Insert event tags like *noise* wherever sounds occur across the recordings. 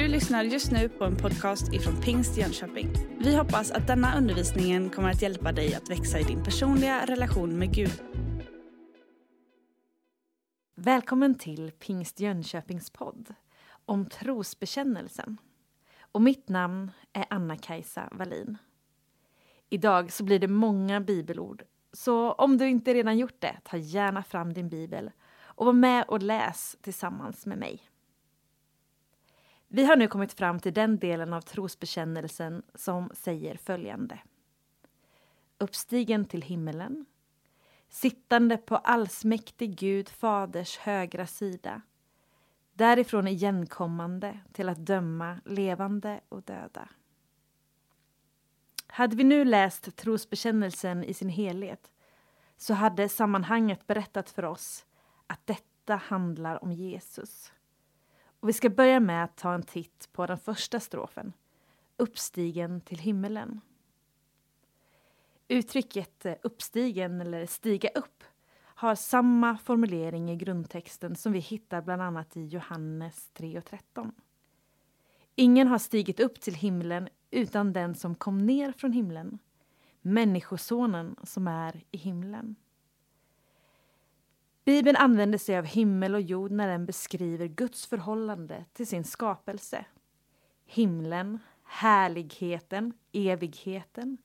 Du lyssnar just nu på en podcast ifrån Pingst Jönköping. Vi hoppas att denna undervisning kommer att hjälpa dig att växa i din personliga relation med Gud. Välkommen till Pingst Jönköpings podd om trosbekännelsen. Och mitt namn är Anna-Kajsa Wallin. Idag så blir det många bibelord, så om du inte redan gjort det, ta gärna fram din bibel och var med och läs tillsammans med mig. Vi har nu kommit fram till den delen av trosbekännelsen som säger följande. Uppstigen till himmelen, sittande på allsmäktig Gud faders högra sida, därifrån igenkommande till att döma levande och döda. Hade vi nu läst trosbekännelsen i sin helhet så hade sammanhanget berättat för oss att detta handlar om Jesus. Och vi ska börja med att ta en titt på den första strofen, uppstigen till himmelen. Uttrycket eh, uppstigen eller stiga upp har samma formulering i grundtexten som vi hittar bland annat i Johannes 3 och 13. Ingen har stigit upp till himlen utan den som kom ner från himlen, Människosonen som är i himlen. Bibeln använder sig av himmel och jord när den beskriver Guds förhållande till sin skapelse. Himlen, härligheten, evigheten.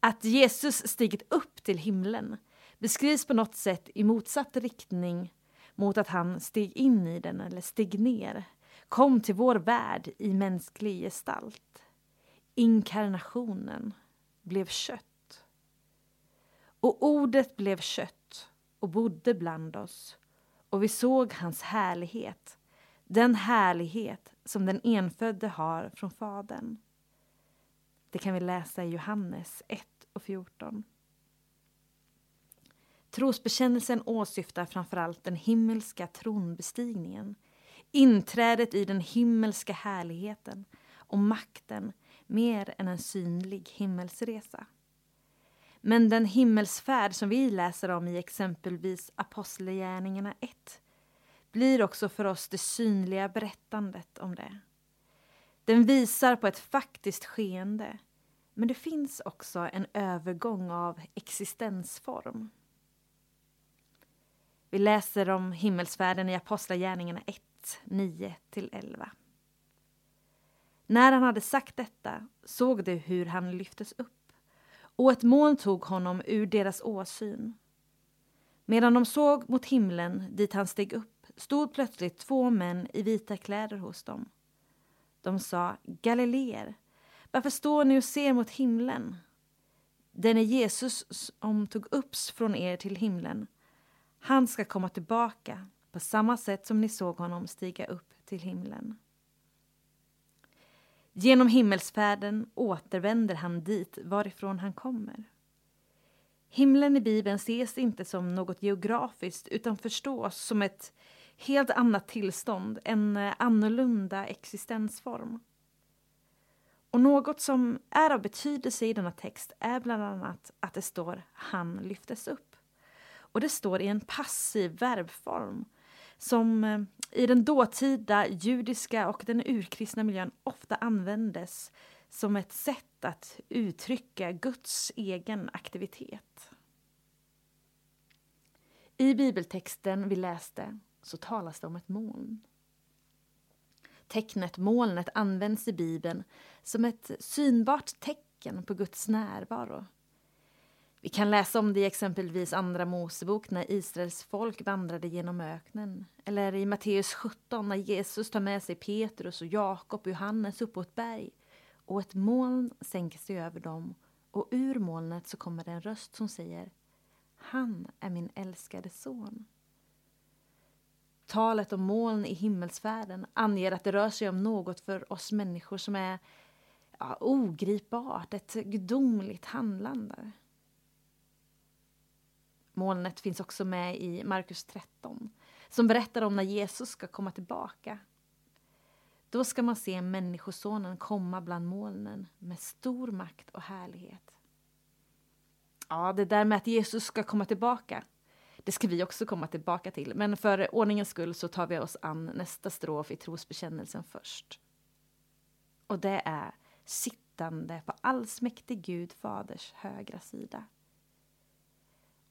Att Jesus stigit upp till himlen beskrivs på något sätt i motsatt riktning mot att han steg in i den eller steg ner, kom till vår värld i mänsklig gestalt. Inkarnationen blev kött. Och ordet blev kött och bodde bland oss och vi såg hans härlighet, den härlighet som den enfödde har från Fadern. Det kan vi läsa i Johannes 1 och 14. Trosbekännelsen åsyftar framförallt den himmelska tronbestigningen, inträdet i den himmelska härligheten och makten mer än en synlig himmelsresa. Men den himmelsfärd som vi läser om i exempelvis Apostlagärningarna 1 blir också för oss det synliga berättandet om det. Den visar på ett faktiskt skeende, men det finns också en övergång av existensform. Vi läser om himmelsfärden i Apostlagärningarna 1, 9-11. När han hade sagt detta såg de hur han lyftes upp och ett moln tog honom ur deras åsyn. Medan de såg mot himlen dit han steg upp stod plötsligt två män i vita kläder hos dem. De sa Galileer, varför står ni och ser mot himlen? Den är Jesus som tog upps från er till himlen. Han ska komma tillbaka på samma sätt som ni såg honom stiga upp till himlen. Genom himmelsfärden återvänder han dit varifrån han kommer. Himlen i Bibeln ses inte som något geografiskt utan förstås som ett helt annat tillstånd, en eh, annorlunda existensform. Och något som är av betydelse i denna text är bland annat att det står han lyftes upp. Och det står i en passiv verbform som eh, i den dåtida judiska och den urkristna miljön ofta användes som ett sätt att uttrycka Guds egen aktivitet. I bibeltexten vi läste så talas det om ett moln. Tecknet molnet används i Bibeln som ett synbart tecken på Guds närvaro vi kan läsa om det i exempelvis Andra Mosebok när Israels folk vandrade genom öknen. Eller i Matteus 17 när Jesus tar med sig Petrus och Jakob och Johannes upp på ett berg. Och ett moln sänker sig över dem och ur molnet så kommer det en röst som säger Han är min älskade son. Talet om moln i himmelsfärden anger att det rör sig om något för oss människor som är ja, ogripbart, ett gudomligt handlande. Molnet finns också med i Markus 13 som berättar om när Jesus ska komma tillbaka. Då ska man se Människosonen komma bland molnen med stor makt och härlighet. Ja, det där med att Jesus ska komma tillbaka, det ska vi också komma tillbaka till. Men för ordningens skull så tar vi oss an nästa strof i trosbekännelsen först. och det är sittande på allsmäktig Gud faders högra sida.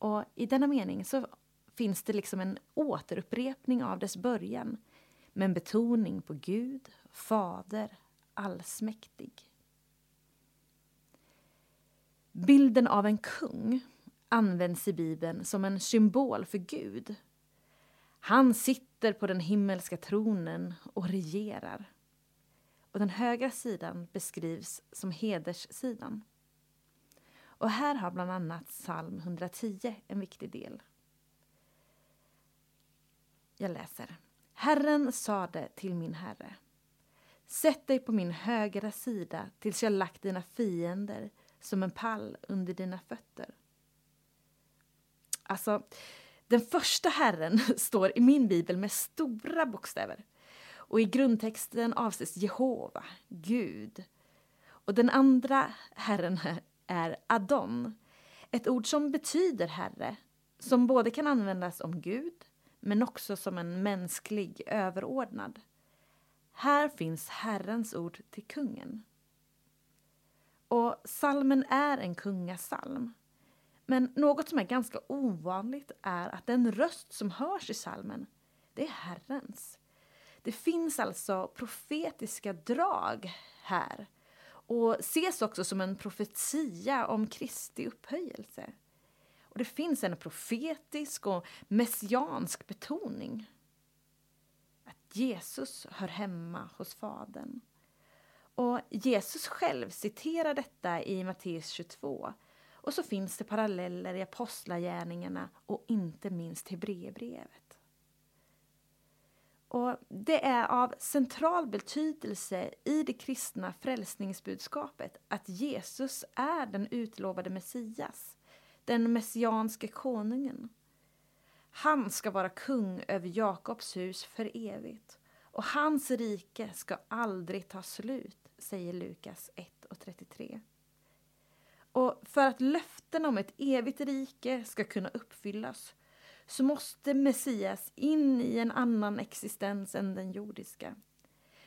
Och i denna mening så finns det liksom en återupprepning av dess början med en betoning på Gud, Fader, allsmäktig. Bilden av en kung används i Bibeln som en symbol för Gud. Han sitter på den himmelska tronen och regerar. Och den högra sidan beskrivs som hederssidan. Och här har bland annat psalm 110 en viktig del. Jag läser. Herren sade till min herre. Sätt dig på min högra sida tills jag lagt dina fiender som en pall under dina fötter. Alltså, den första Herren *laughs* står i min bibel med stora bokstäver. Och i grundtexten avses Jehova, Gud. Och den andra Herren är Adon, ett ord som betyder Herre, som både kan användas om Gud men också som en mänsklig överordnad. Här finns Herrens ord till kungen. Och salmen är en kungasalm. Men något som är ganska ovanligt är att den röst som hörs i salmen, det är Herrens. Det finns alltså profetiska drag här och ses också som en profetia om Kristi upphöjelse. Och det finns en profetisk och messiansk betoning. Att Jesus hör hemma hos Fadern. Och Jesus själv citerar detta i Matteus 22. Och så finns det paralleller i Apostlagärningarna och inte minst Hebreerbrevet. Och det är av central betydelse i det kristna frälsningsbudskapet att Jesus är den utlovade Messias, den messianske konungen. Han ska vara kung över Jakobs hus för evigt och hans rike ska aldrig ta slut, säger Lukas 1 och 33. Och för att löften om ett evigt rike ska kunna uppfyllas så måste Messias in i en annan existens än den jordiska.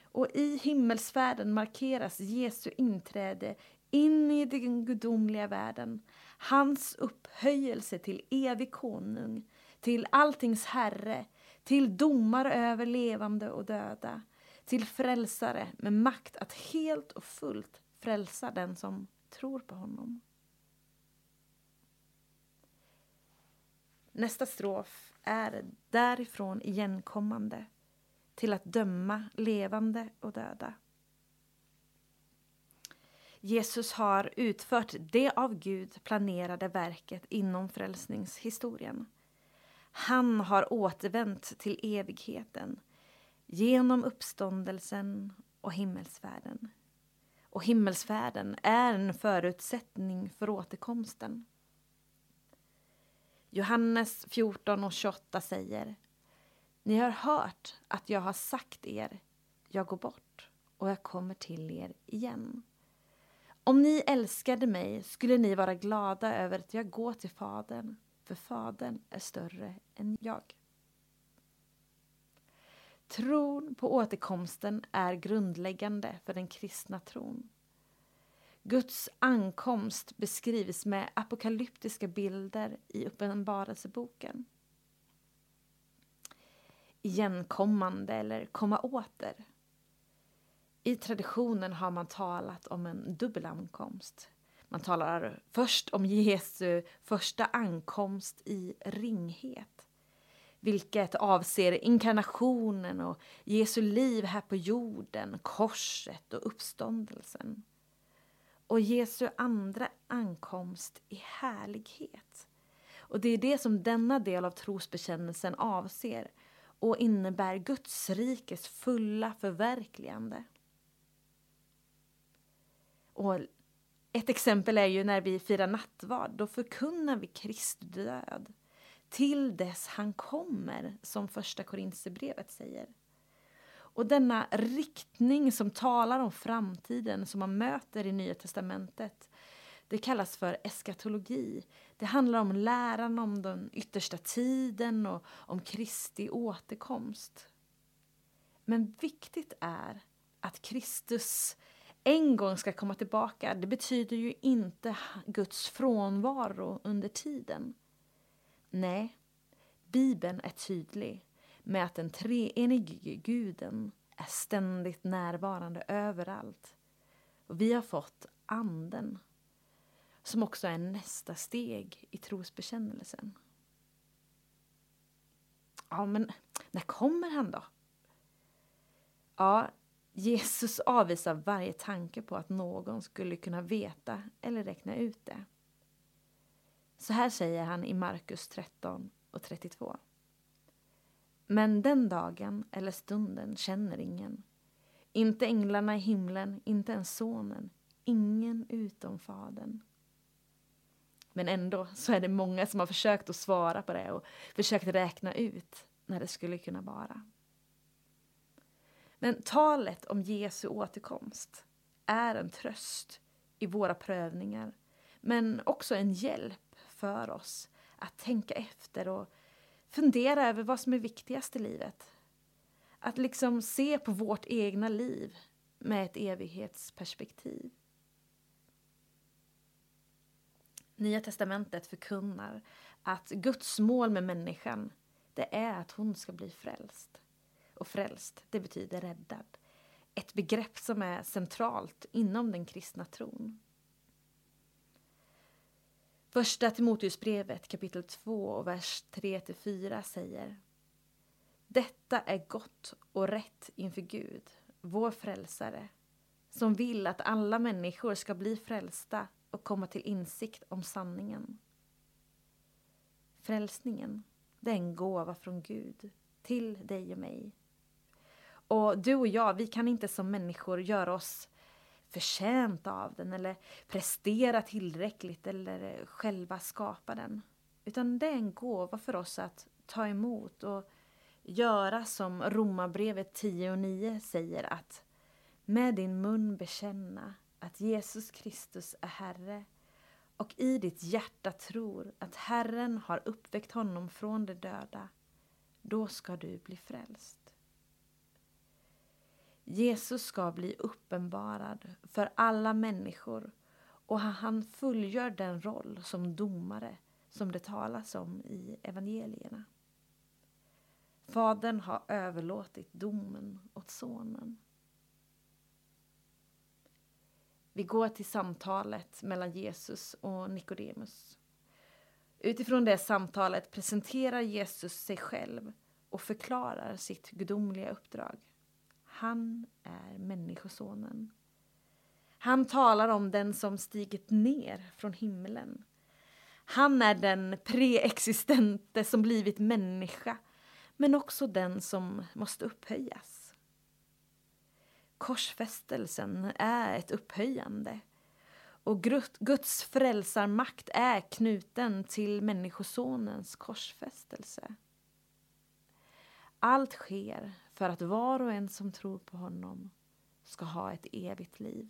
Och i himmelsfärden markeras Jesu inträde in i den gudomliga världen, hans upphöjelse till evig konung, till alltings herre, till domare över levande och döda, till frälsare med makt att helt och fullt frälsa den som tror på honom. Nästa strof är därifrån igenkommande till att döma levande och döda. Jesus har utfört det av Gud planerade verket inom frälsningshistorien. Han har återvänt till evigheten genom uppståndelsen och himmelsfärden. Och himmelsfärden är en förutsättning för återkomsten. Johannes 14 och 28 säger Ni har hört att jag har sagt er, jag går bort och jag kommer till er igen. Om ni älskade mig skulle ni vara glada över att jag går till Fadern, för Fadern är större än jag. Tron på återkomsten är grundläggande för den kristna tron. Guds ankomst beskrivs med apokalyptiska bilder i Uppenbarelseboken. Igenkommande eller komma åter. I traditionen har man talat om en dubbel ankomst. Man talar först om Jesu första ankomst i ringhet vilket avser inkarnationen och Jesu liv här på jorden, korset och uppståndelsen och Jesu andra ankomst i härlighet. Och det är det som denna del av trosbekännelsen avser och innebär Guds rikes fulla förverkligande. Och ett exempel är ju när vi firar nattvard. Då förkunnar vi Kristi död till dess han kommer, som första Korinthierbrevet säger. Och denna riktning som talar om framtiden som man möter i Nya testamentet det kallas för eskatologi. Det handlar om läran om den yttersta tiden och om Kristi återkomst. Men viktigt är att Kristus en gång ska komma tillbaka, det betyder ju inte Guds frånvaro under tiden. Nej, Bibeln är tydlig med att den treenige guden är ständigt närvarande överallt. Och vi har fått anden som också är nästa steg i trosbekännelsen. Ja, men när kommer han då? Ja, Jesus avvisar varje tanke på att någon skulle kunna veta eller räkna ut det. Så här säger han i Markus 13 och 32. Men den dagen eller stunden känner ingen. Inte änglarna i himlen, inte ens sonen, ingen utom Fadern. Men ändå så är det många som har försökt att svara på det och försökt räkna ut när det skulle kunna vara. Men talet om Jesu återkomst är en tröst i våra prövningar men också en hjälp för oss att tänka efter och fundera över vad som är viktigast i livet. Att liksom se på vårt egna liv med ett evighetsperspektiv. Nya testamentet förkunnar att Guds mål med människan det är att hon ska bli frälst. Och frälst, det betyder räddad. Ett begrepp som är centralt inom den kristna tron. Första Timoteusbrevet kapitel 2 och vers 3-4 säger Detta är gott och rätt inför Gud, vår frälsare, som vill att alla människor ska bli frälsta och komma till insikt om sanningen. Frälsningen, det är en gåva från Gud till dig och mig. Och du och jag, vi kan inte som människor göra oss förtjänt av den eller prestera tillräckligt eller eh, själva skapa den. Utan det är en gåva för oss att ta emot och göra som Romarbrevet 10 och 9 säger att med din mun bekänna att Jesus Kristus är Herre och i ditt hjärta tror att Herren har uppväckt honom från de döda, då ska du bli frälst. Jesus ska bli uppenbarad för alla människor och han fullgör den roll som domare som det talas om i evangelierna. Fadern har överlåtit domen åt sonen. Vi går till samtalet mellan Jesus och Nikodemus. Utifrån det samtalet presenterar Jesus sig själv och förklarar sitt gudomliga uppdrag. Han är Människosonen. Han talar om den som stigit ner från himlen. Han är den preexistente som blivit människa, men också den som måste upphöjas. Korsfästelsen är ett upphöjande och Guds frälsarmakt är knuten till Människosonens korsfästelse. Allt sker för att var och en som tror på honom ska ha ett evigt liv.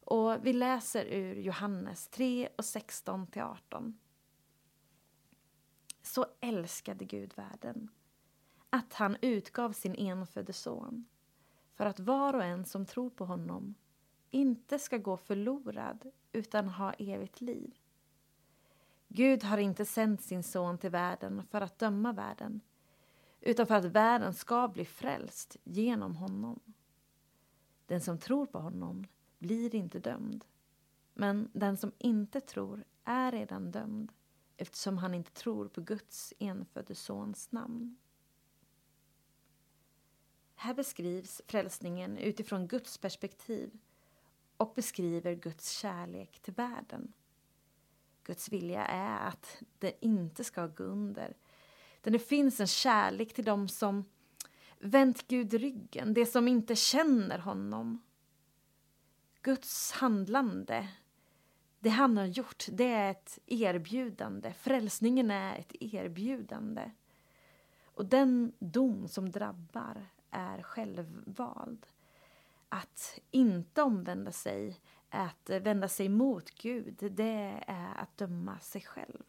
Och vi läser ur Johannes 3 och 16 till 18. Så älskade Gud världen att han utgav sin enfödde son för att var och en som tror på honom inte ska gå förlorad utan ha evigt liv. Gud har inte sänt sin son till världen för att döma världen utan för att världen ska bli frälst genom honom. Den som tror på honom blir inte dömd. Men den som inte tror är redan dömd eftersom han inte tror på Guds enfödde sons namn. Här beskrivs frälsningen utifrån Guds perspektiv och beskriver Guds kärlek till världen. Guds vilja är att det inte ska gå under där det finns en kärlek till dem som vänt Gud ryggen, det som inte känner honom. Guds handlande, det han har gjort, det är ett erbjudande. Frälsningen är ett erbjudande. Och den dom som drabbar är självvald. Att inte omvända sig, att vända sig mot Gud, det är att döma sig själv.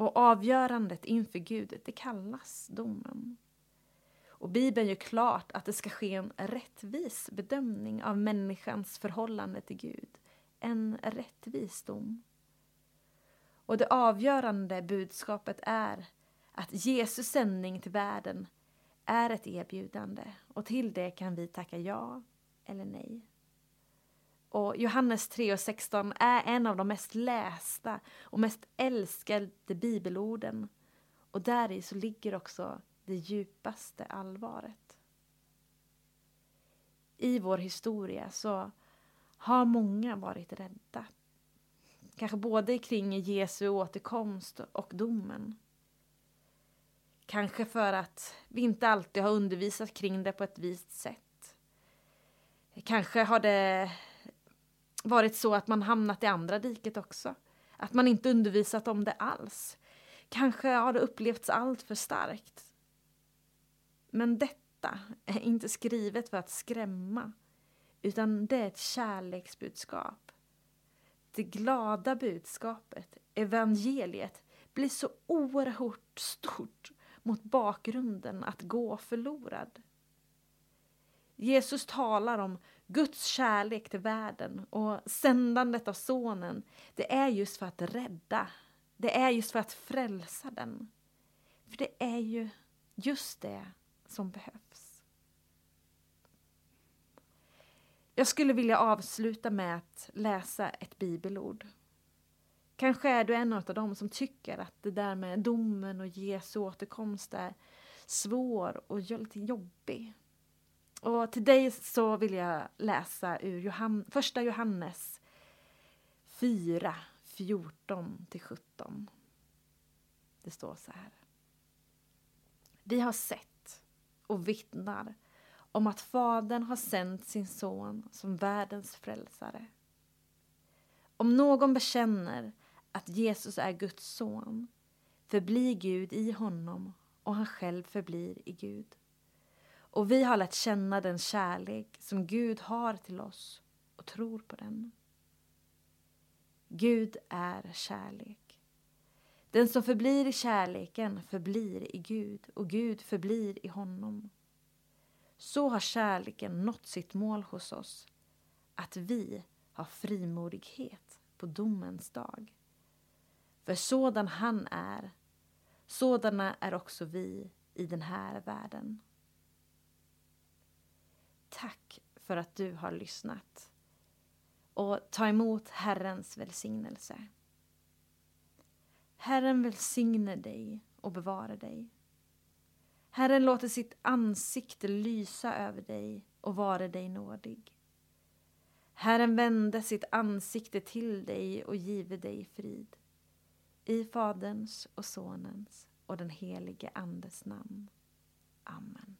Och avgörandet inför Gud, det kallas domen. Och Bibeln gör klart att det ska ske en rättvis bedömning av människans förhållande till Gud. En rättvis dom. Och det avgörande budskapet är att Jesus sändning till världen är ett erbjudande och till det kan vi tacka ja eller nej. Och Johannes 3 och 16 är en av de mest lästa och mest älskade bibelorden. Och där i så ligger också det djupaste allvaret. I vår historia så har många varit rädda. Kanske både kring Jesu återkomst och domen. Kanske för att vi inte alltid har undervisat kring det på ett vist sätt. Kanske har det varit så att man hamnat i andra diket också. Att man inte undervisat om det alls. Kanske har det upplevts allt för starkt. Men detta är inte skrivet för att skrämma, utan det är ett kärleksbudskap. Det glada budskapet, evangeliet, blir så oerhört stort mot bakgrunden att gå förlorad. Jesus talar om Guds kärlek till världen och sändandet av sonen, det är just för att rädda. Det är just för att frälsa den. För det är ju just det som behövs. Jag skulle vilja avsluta med att läsa ett bibelord. Kanske är du en av dem som tycker att det där med domen och Jesu återkomst är svår och lite jobbig. Och till dig så vill jag läsa ur Johan, första Johannes 4, 14-17. Det står så här. Vi har sett och vittnar om att Fadern har sänt sin son som världens frälsare. Om någon bekänner att Jesus är Guds son förblir Gud i honom och han själv förblir i Gud. Och vi har lärt känna den kärlek som Gud har till oss och tror på den. Gud är kärlek. Den som förblir i kärleken förblir i Gud och Gud förblir i honom. Så har kärleken nått sitt mål hos oss, att vi har frimodighet på domens dag. För sådan han är, sådana är också vi i den här världen. Tack för att du har lyssnat. Och ta emot Herrens välsignelse. Herren välsigne dig och bevara dig. Herren låter sitt ansikte lysa över dig och vare dig nådig. Herren vände sitt ansikte till dig och give dig frid. I Faderns och Sonens och den helige Andes namn. Amen.